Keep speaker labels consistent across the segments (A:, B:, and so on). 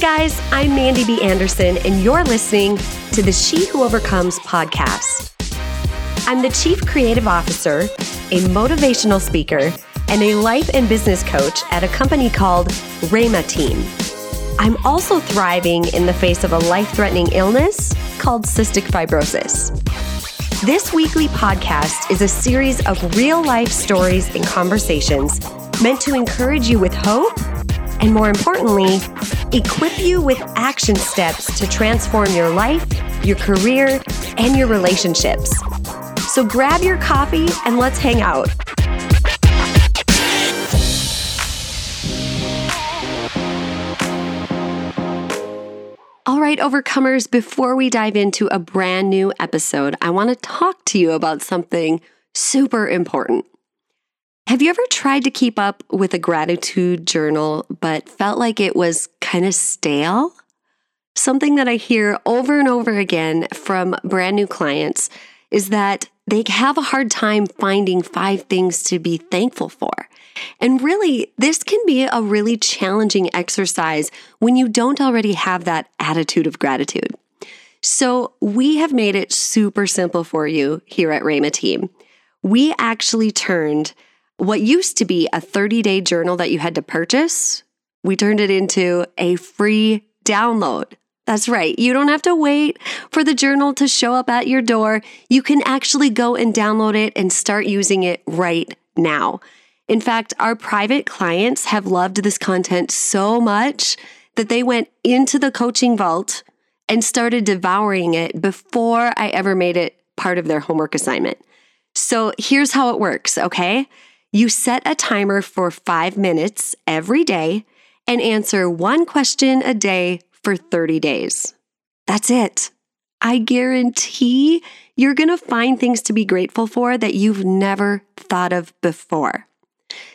A: Guys, I'm Mandy B. Anderson, and you're listening to the She Who Overcomes podcast. I'm the Chief Creative Officer, a motivational speaker, and a life and business coach at a company called Rhema Team. I'm also thriving in the face of a life threatening illness called cystic fibrosis. This weekly podcast is a series of real life stories and conversations meant to encourage you with hope and, more importantly, equip you with action steps to transform your life, your career, and your relationships. So grab your coffee and let's hang out. All right, overcomers, before we dive into a brand new episode, I want to talk to you about something super important. Have you ever tried to keep up with a gratitude journal but felt like it was kind of stale? Something that I hear over and over again from brand new clients is that they have a hard time finding five things to be thankful for. And really, this can be a really challenging exercise when you don't already have that attitude of gratitude. So, we have made it super simple for you here at Rhema Team. We actually turned what used to be a 30 day journal that you had to purchase, we turned it into a free download. That's right. You don't have to wait for the journal to show up at your door. You can actually go and download it and start using it right now. In fact, our private clients have loved this content so much that they went into the coaching vault and started devouring it before I ever made it part of their homework assignment. So here's how it works, okay? You set a timer for five minutes every day and answer one question a day for 30 days. That's it. I guarantee you're going to find things to be grateful for that you've never thought of before.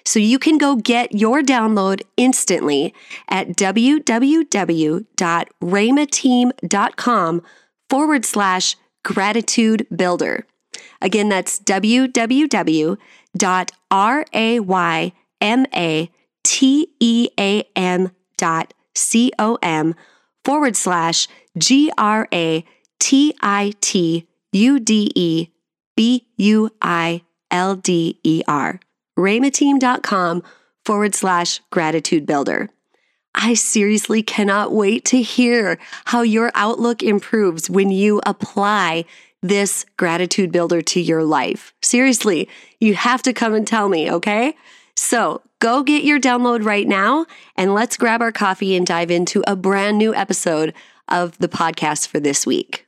A: So you can go get your download instantly at www.rhemateam.com forward slash gratitude builder. Again, that's www dot R A Y M A T E A M dot C O M forward slash G R A T I T U D E B U I L D E R. Rhemateam.com forward slash gratitude builder. I seriously cannot wait to hear how your outlook improves when you apply this gratitude builder to your life. Seriously, you have to come and tell me, okay? So go get your download right now and let's grab our coffee and dive into a brand new episode of the podcast for this week.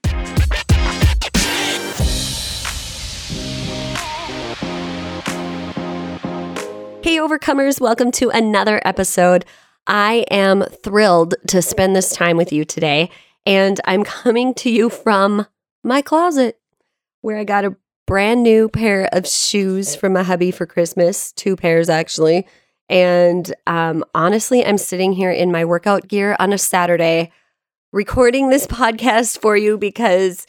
A: Hey, overcomers, welcome to another episode. I am thrilled to spend this time with you today, and I'm coming to you from my closet where I got a brand new pair of shoes from my hubby for Christmas, two pairs actually. And um, honestly, I'm sitting here in my workout gear on a Saturday recording this podcast for you because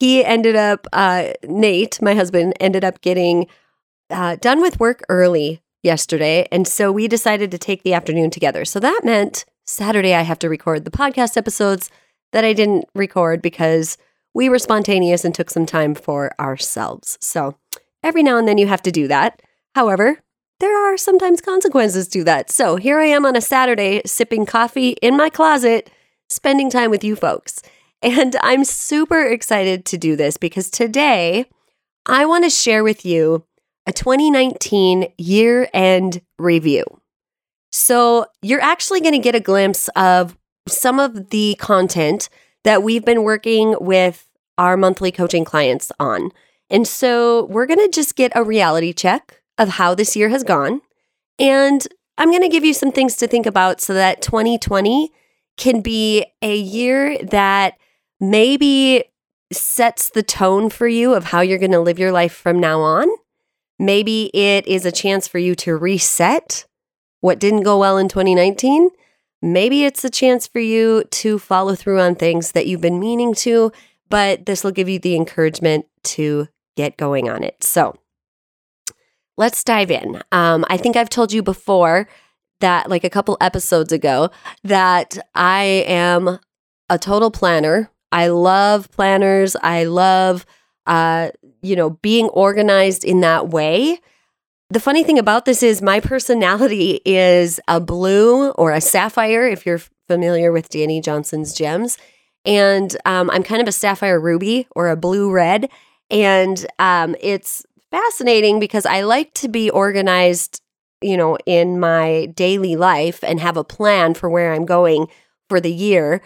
A: he ended up, uh, Nate, my husband, ended up getting uh, done with work early yesterday. And so we decided to take the afternoon together. So that meant Saturday I have to record the podcast episodes that I didn't record because we were spontaneous and took some time for ourselves. So every now and then you have to do that. However, there are sometimes consequences to that. So here I am on a Saturday sipping coffee in my closet, spending time with you folks. And I'm super excited to do this because today I want to share with you a 2019 year end review. So you're actually going to get a glimpse of some of the content that we've been working with our monthly coaching clients on. And so we're going to just get a reality check of how this year has gone. And I'm going to give you some things to think about so that 2020 can be a year that maybe sets the tone for you of how you're going to live your life from now on. Maybe it is a chance for you to reset what didn't go well in 2019. Maybe it's a chance for you to follow through on things that you've been meaning to but this will give you the encouragement to get going on it. So let's dive in. Um, I think I've told you before that, like a couple episodes ago, that I am a total planner. I love planners. I love, uh, you know, being organized in that way. The funny thing about this is my personality is a blue or a sapphire, if you're familiar with Dani Johnson's gems. And um, I'm kind of a sapphire ruby or a blue red. And um, it's fascinating because I like to be organized, you know, in my daily life and have a plan for where I'm going for the year.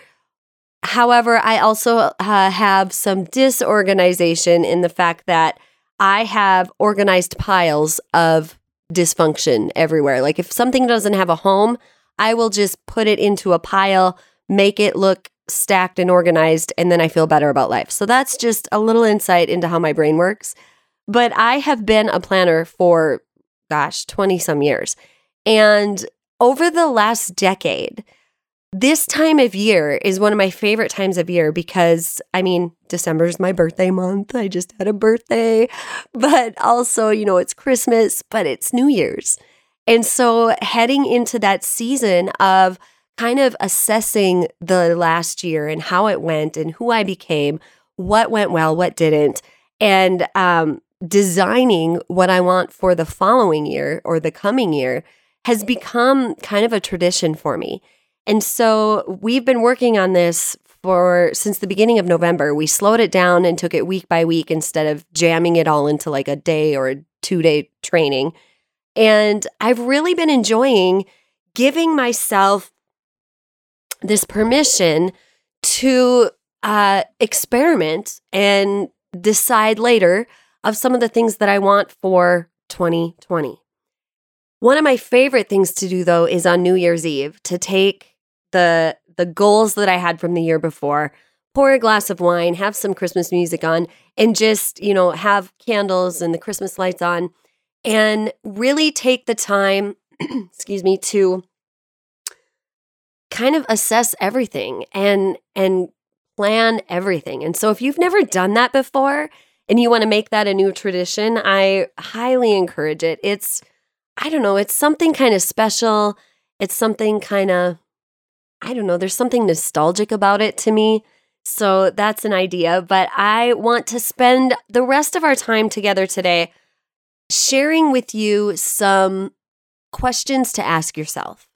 A: However, I also uh, have some disorganization in the fact that I have organized piles of dysfunction everywhere. Like if something doesn't have a home, I will just put it into a pile, make it look stacked and organized, and then I feel better about life. So that's just a little insight into how my brain works. But I have been a planner for, gosh, 20 some years. And over the last decade, this time of year is one of my favorite times of year because, I mean, December is my birthday month. I just had a birthday, but also, you know, it's Christmas, but it's New Year's. And so, heading into that season of kind of assessing the last year and how it went and who I became, what went well, what didn't, and um, designing what I want for the following year or the coming year has become kind of a tradition for me. And so we've been working on this for since the beginning of November. We slowed it down and took it week by week instead of jamming it all into like a day or a two day training. And I've really been enjoying giving myself this permission to uh, experiment and decide later of some of the things that I want for 2020. One of my favorite things to do though is on New Year's Eve to take the the goals that I had from the year before, pour a glass of wine, have some Christmas music on and just, you know, have candles and the Christmas lights on and really take the time, excuse me, to kind of assess everything and and plan everything. And so if you've never done that before and you want to make that a new tradition, I highly encourage it. It's I don't know, it's something kind of special. It's something kind of I don't know, there's something nostalgic about it to me. So that's an idea, but I want to spend the rest of our time together today sharing with you some questions to ask yourself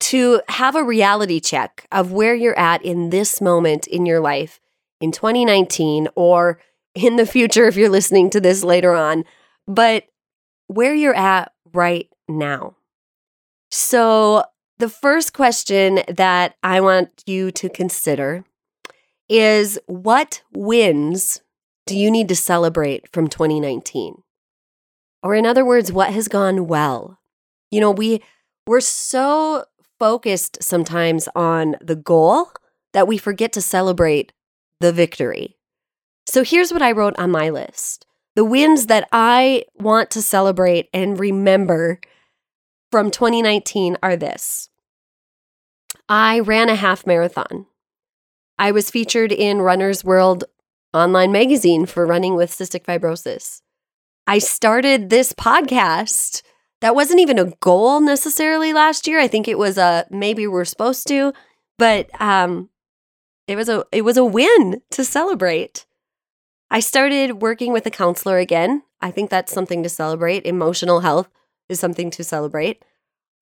A: to have a reality check of where you're at in this moment in your life in 2019 or in the future if you're listening to this later on, but where you're at right now. So, the first question that I want you to consider is what wins do you need to celebrate from 2019? Or in other words, what has gone well? You know, we we're so focused sometimes on the goal that we forget to celebrate the victory. So here's what I wrote on my list. The wins that I want to celebrate and remember from 2019 are this. I ran a half marathon. I was featured in Runner's World online magazine for running with cystic fibrosis. I started this podcast that wasn't even a goal necessarily last year. I think it was a maybe we're supposed to, but um, it was a it was a win to celebrate. I started working with a counselor again. I think that's something to celebrate. Emotional health is something to celebrate.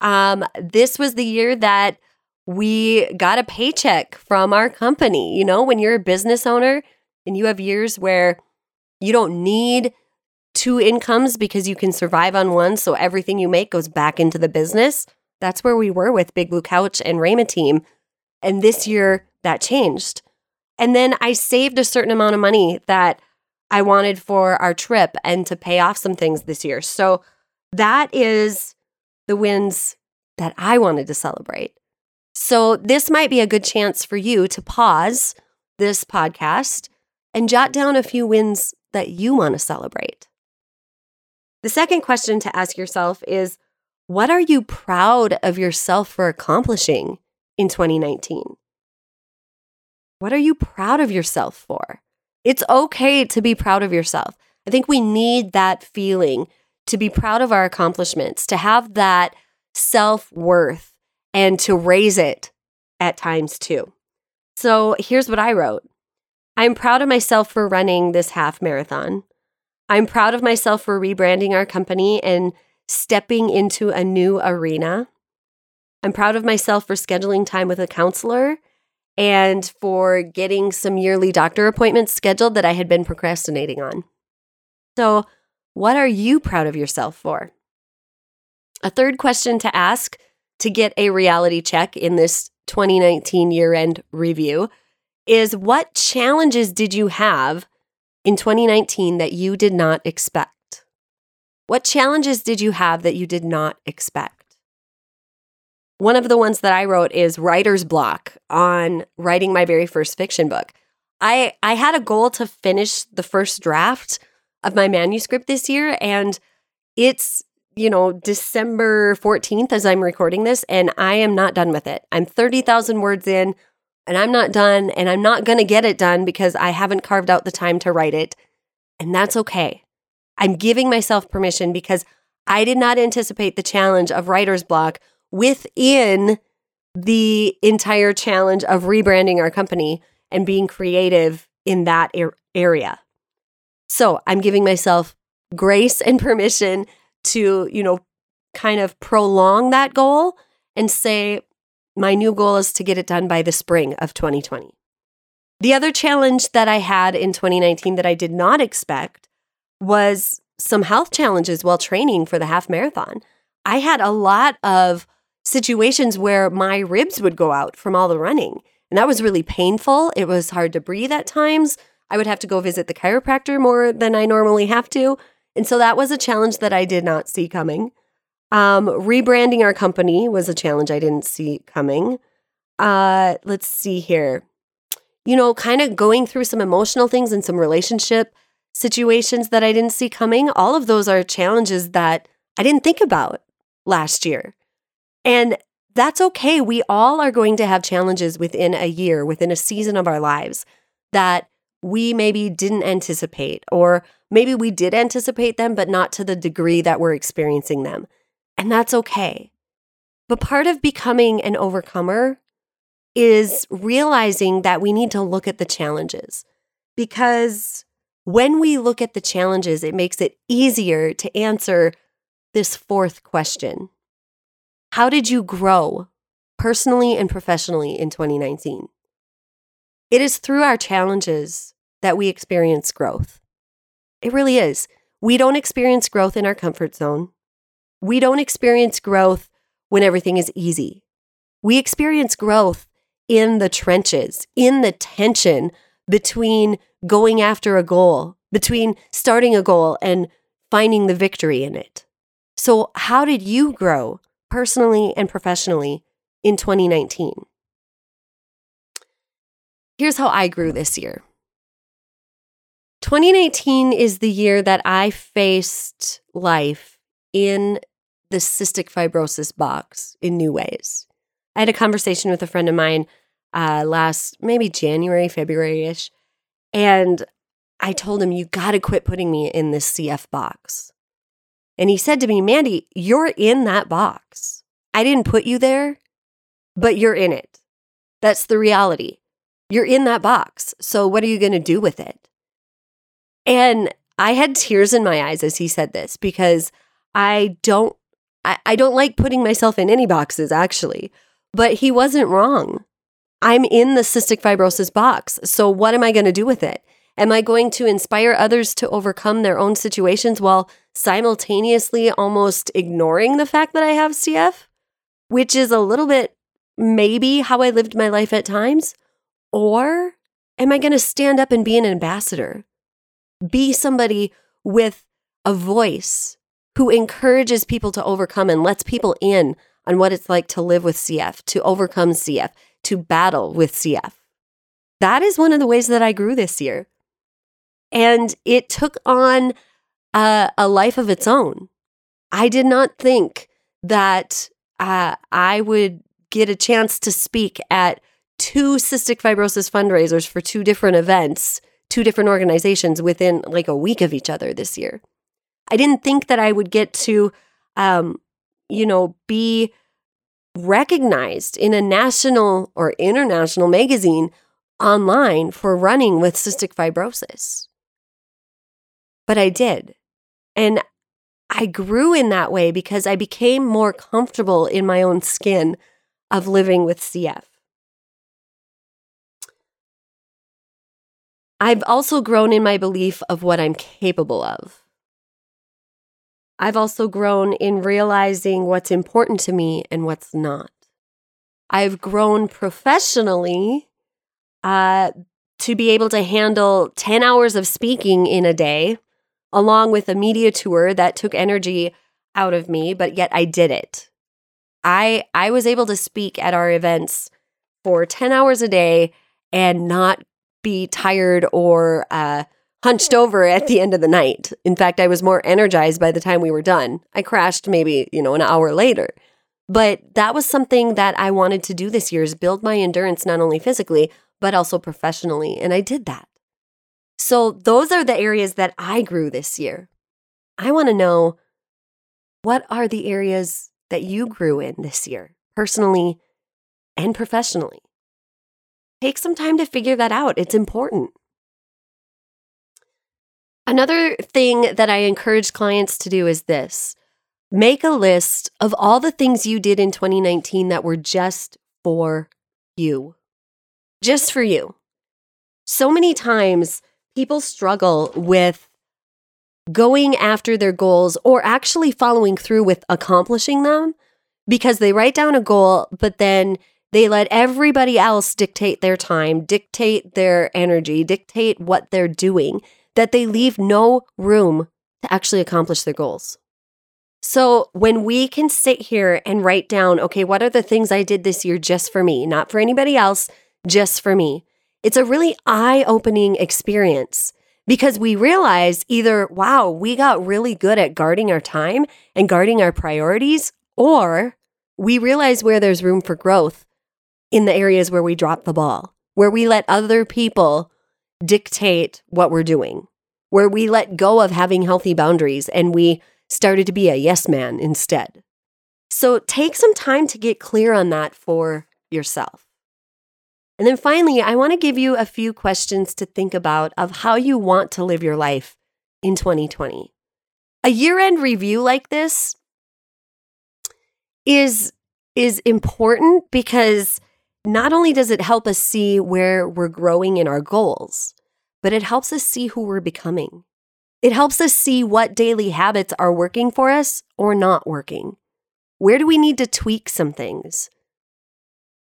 A: Um, this was the year that we got a paycheck from our company. You know, when you're a business owner and you have years where you don't need two incomes because you can survive on one. So everything you make goes back into the business. That's where we were with Big Blue Couch and Rama Team. And this year that changed. And then I saved a certain amount of money that I wanted for our trip and to pay off some things this year. So that is the wins that I wanted to celebrate. So this might be a good chance for you to pause this podcast and jot down a few wins that you want to celebrate. The second question to ask yourself is what are you proud of yourself for accomplishing in 2019? What are you proud of yourself for? It's okay to be proud of yourself. I think we need that feeling to be proud of our accomplishments, to have that self worth and to raise it at times too. So here's what I wrote I'm proud of myself for running this half marathon. I'm proud of myself for rebranding our company and stepping into a new arena. I'm proud of myself for scheduling time with a counselor and for getting some yearly doctor appointments scheduled that I had been procrastinating on. So, what are you proud of yourself for? A third question to ask to get a reality check in this 2019 year end review is what challenges did you have in 2019 that you did not expect? What challenges did you have that you did not expect? One of the ones that I wrote is writer's block on writing my very first fiction book. I I had a goal to finish the first draft of my manuscript this year and it's you know December 14th as I'm recording this and I am not done with it. I'm 30,000 words in and I'm not done and I'm not going to get it done because I haven't carved out the time to write it. And that's okay. I'm giving myself permission because I did not anticipate the challenge of writer's block within the entire challenge of rebranding our company and being creative in that er- area. So I'm giving myself grace and permission to, you know, kind of prolong that goal and say, my new goal is to get it done by the spring of 2020. The other challenge that I had in 2019 that I did not expect was some health challenges while training for the half marathon. I had a lot of situations where my ribs would go out from all the running. And that was really painful. It was hard to breathe at times. I would have to go visit the chiropractor more than I normally have to. And so that was a challenge that I did not see coming. Um, rebranding our company was a challenge I didn't see coming. Uh, let's see here. You know, kind of going through some emotional things and some relationship situations that I didn't see coming. All of those are challenges that I didn't think about last year. And that's okay. We all are going to have challenges within a year, within a season of our lives that we maybe didn't anticipate, or maybe we did anticipate them, but not to the degree that we're experiencing them. And that's okay. But part of becoming an overcomer is realizing that we need to look at the challenges because when we look at the challenges, it makes it easier to answer this fourth question how did you grow personally and professionally in 2019? It is through our challenges that we experience growth. It really is. We don't experience growth in our comfort zone. We don't experience growth when everything is easy. We experience growth in the trenches, in the tension between going after a goal, between starting a goal and finding the victory in it. So, how did you grow personally and professionally in 2019. Here's how I grew this year 2019 is the year that I faced life in the cystic fibrosis box in new ways. I had a conversation with a friend of mine uh, last, maybe January, February ish, and I told him, You got to quit putting me in this CF box. And he said to me, Mandy, you're in that box. I didn't put you there, but you're in it. That's the reality. You're in that box. So what are you going to do with it? And I had tears in my eyes as he said this because I don't I, I don't like putting myself in any boxes actually. But he wasn't wrong. I'm in the cystic fibrosis box. So what am I going to do with it? Am I going to inspire others to overcome their own situations while simultaneously almost ignoring the fact that I have CF? Which is a little bit maybe how I lived my life at times. Or am I going to stand up and be an ambassador? Be somebody with a voice who encourages people to overcome and lets people in on what it's like to live with CF, to overcome CF, to battle with CF. That is one of the ways that I grew this year. And it took on a, a life of its own. I did not think that uh, I would get a chance to speak at two cystic fibrosis fundraisers for two different events, two different organizations within like a week of each other this year. I didn't think that I would get to um, you know, be recognized in a national or international magazine online for running with cystic fibrosis. But I did. And I grew in that way because I became more comfortable in my own skin of living with CF. I've also grown in my belief of what I'm capable of. I've also grown in realizing what's important to me and what's not. I've grown professionally uh, to be able to handle 10 hours of speaking in a day, along with a media tour that took energy out of me, but yet I did it. I, I was able to speak at our events for 10 hours a day and not be tired or uh, hunched over at the end of the night. In fact, I was more energized by the time we were done. I crashed maybe, you know, an hour later. But that was something that I wanted to do this year is build my endurance not only physically, but also professionally. And I did that. So those are the areas that I grew this year. I want to know what are the areas that you grew in this year, personally and professionally? Take some time to figure that out. It's important. Another thing that I encourage clients to do is this make a list of all the things you did in 2019 that were just for you. Just for you. So many times people struggle with going after their goals or actually following through with accomplishing them because they write down a goal, but then they let everybody else dictate their time, dictate their energy, dictate what they're doing, that they leave no room to actually accomplish their goals. So, when we can sit here and write down, okay, what are the things I did this year just for me, not for anybody else, just for me, it's a really eye opening experience because we realize either, wow, we got really good at guarding our time and guarding our priorities, or we realize where there's room for growth in the areas where we drop the ball, where we let other people dictate what we're doing, where we let go of having healthy boundaries and we started to be a yes man instead. So take some time to get clear on that for yourself. And then finally, I want to give you a few questions to think about of how you want to live your life in 2020. A year-end review like this is is important because not only does it help us see where we're growing in our goals, but it helps us see who we're becoming. It helps us see what daily habits are working for us or not working. Where do we need to tweak some things?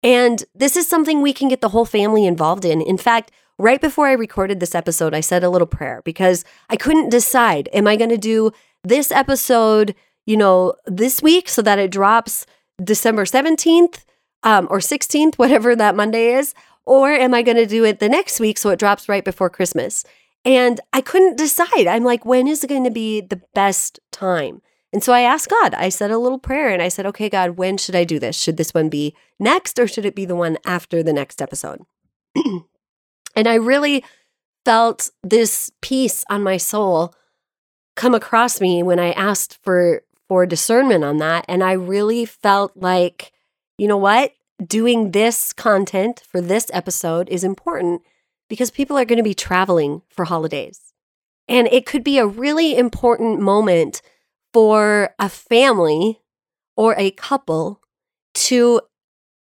A: And this is something we can get the whole family involved in. In fact, right before I recorded this episode, I said a little prayer because I couldn't decide am I going to do this episode, you know, this week so that it drops December 17th um, or 16th, whatever that Monday is? Or am I going to do it the next week so it drops right before Christmas? And I couldn't decide. I'm like, when is it going to be the best time? And so I asked God, I said a little prayer and I said, okay, God, when should I do this? Should this one be next or should it be the one after the next episode? and I really felt this peace on my soul come across me when I asked for for discernment on that and I really felt like you know what? Doing this content for this episode is important because people are going to be traveling for holidays. And it could be a really important moment for a family or a couple to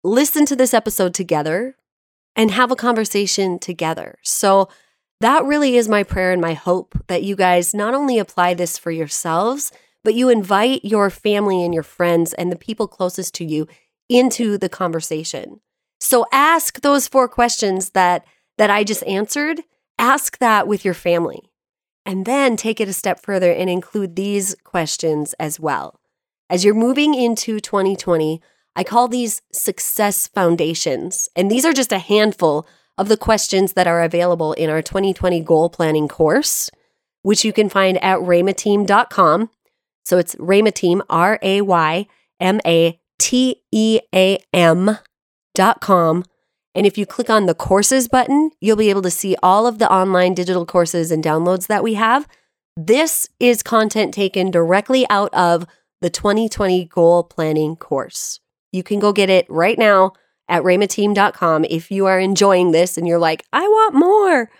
A: listen to this episode together and have a conversation together. So, that really is my prayer and my hope that you guys not only apply this for yourselves, but you invite your family and your friends and the people closest to you into the conversation. So ask those four questions that that I just answered, ask that with your family. And then take it a step further and include these questions as well. As you're moving into 2020, I call these success foundations. And these are just a handful of the questions that are available in our 2020 goal planning course, which you can find at raymateam.com. So it's Raymateam, R A Y M A T E A M dot com. And if you click on the courses button, you'll be able to see all of the online digital courses and downloads that we have. This is content taken directly out of the 2020 goal planning course. You can go get it right now at rhemateam.com if you are enjoying this and you're like, I want more.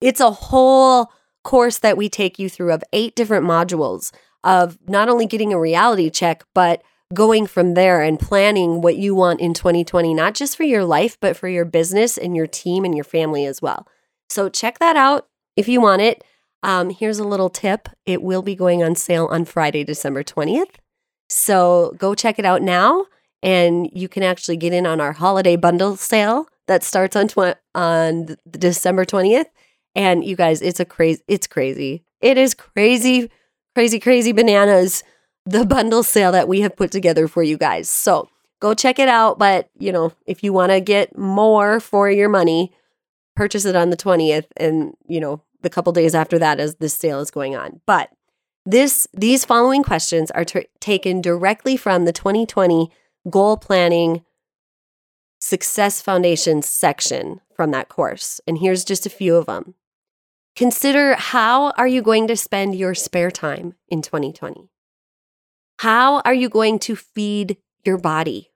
A: It's a whole course that we take you through of eight different modules of not only getting a reality check, but going from there and planning what you want in 2020, not just for your life, but for your business and your team and your family as well. So check that out if you want it. Um, here's a little tip it will be going on sale on Friday, December 20th. So go check it out now, and you can actually get in on our holiday bundle sale that starts on tw- on December 20th. And you guys, it's a crazy, it's crazy. It is crazy, crazy, crazy bananas. The bundle sale that we have put together for you guys. So go check it out. But you know, if you want to get more for your money, purchase it on the 20th, and you know, the couple days after that as this sale is going on. But this these following questions are t- taken directly from the 2020 goal planning success foundation section from that course. And here's just a few of them. Consider how are you going to spend your spare time in 2020? How are you going to feed your body?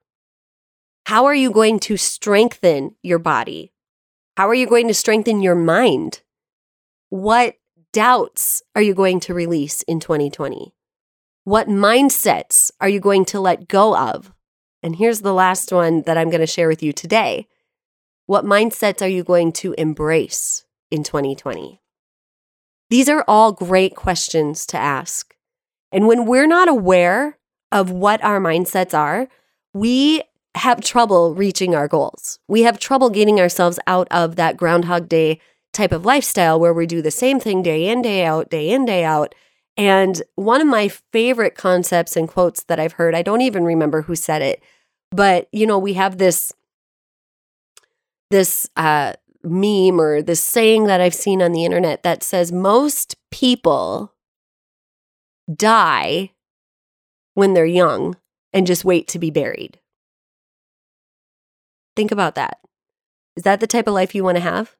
A: How are you going to strengthen your body? How are you going to strengthen your mind? What doubts are you going to release in 2020? What mindsets are you going to let go of? And here's the last one that I'm going to share with you today. What mindsets are you going to embrace in 2020? These are all great questions to ask. And when we're not aware of what our mindsets are, we have trouble reaching our goals. We have trouble getting ourselves out of that Groundhog Day type of lifestyle where we do the same thing day in, day out, day in, day out. And one of my favorite concepts and quotes that I've heard, I don't even remember who said it, but you know, we have this this uh meme or this saying that I've seen on the internet that says most people die when they're young and just wait to be buried. Think about that. Is that the type of life you want to have?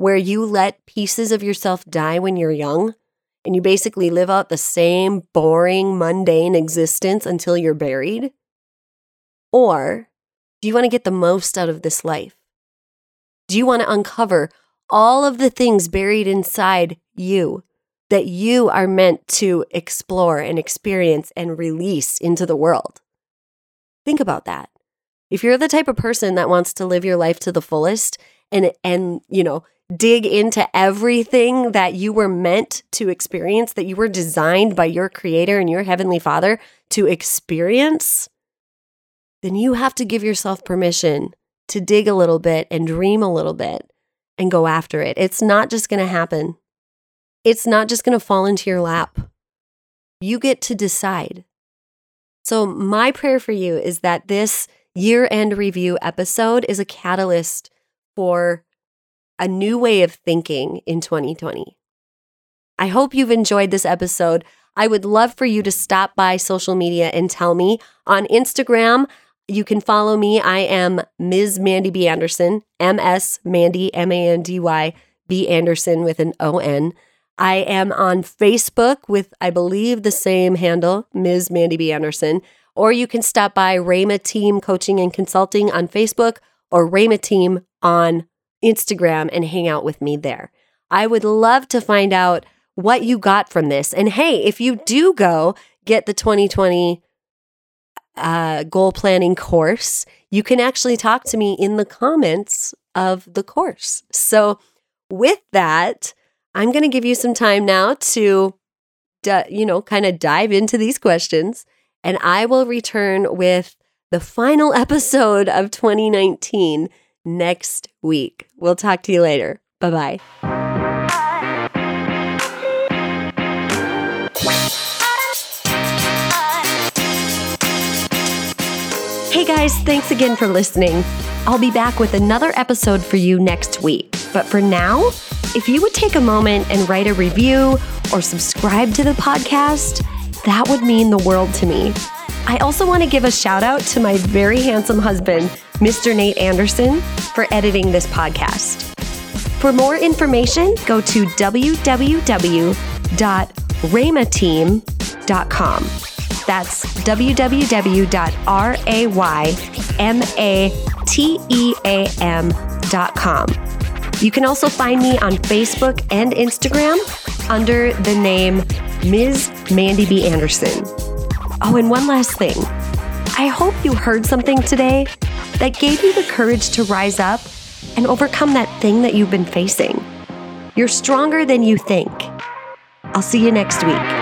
A: where you let pieces of yourself die when you're young and you basically live out the same boring, mundane existence until you're buried? Or do you want to get the most out of this life? Do you want to uncover all of the things buried inside you that you are meant to explore and experience and release into the world? Think about that. If you're the type of person that wants to live your life to the fullest and and you know dig into everything that you were meant to experience, that you were designed by your creator and your heavenly father to experience, then you have to give yourself permission to dig a little bit and dream a little bit and go after it. It's not just going to happen. It's not just going to fall into your lap. You get to decide. So, my prayer for you is that this year end review episode is a catalyst for a new way of thinking in 2020. I hope you've enjoyed this episode. I would love for you to stop by social media and tell me. On Instagram, you can follow me. I am Ms. Mandy B. Anderson, MS Mandy, M A N D Y, B. Anderson with an O N. I am on Facebook with, I believe, the same handle, Ms. Mandy B. Anderson. Or you can stop by Rhema Team Coaching and Consulting on Facebook or Rhema Team on Instagram and hang out with me there. I would love to find out what you got from this. And hey, if you do go get the 2020 uh, goal planning course, you can actually talk to me in the comments of the course. So, with that, I'm going to give you some time now to, you know, kind of dive into these questions. And I will return with the final episode of 2019 next week. We'll talk to you later. Bye bye. Hey guys, thanks again for listening. I'll be back with another episode for you next week. But for now, if you would take a moment and write a review or subscribe to the podcast, that would mean the world to me. I also want to give a shout out to my very handsome husband, Mr. Nate Anderson, for editing this podcast. For more information, go to www.rhemateam.com. That's www.raymateam.com. You can also find me on Facebook and Instagram under the name Ms. Mandy B. Anderson. Oh, and one last thing. I hope you heard something today that gave you the courage to rise up and overcome that thing that you've been facing. You're stronger than you think. I'll see you next week.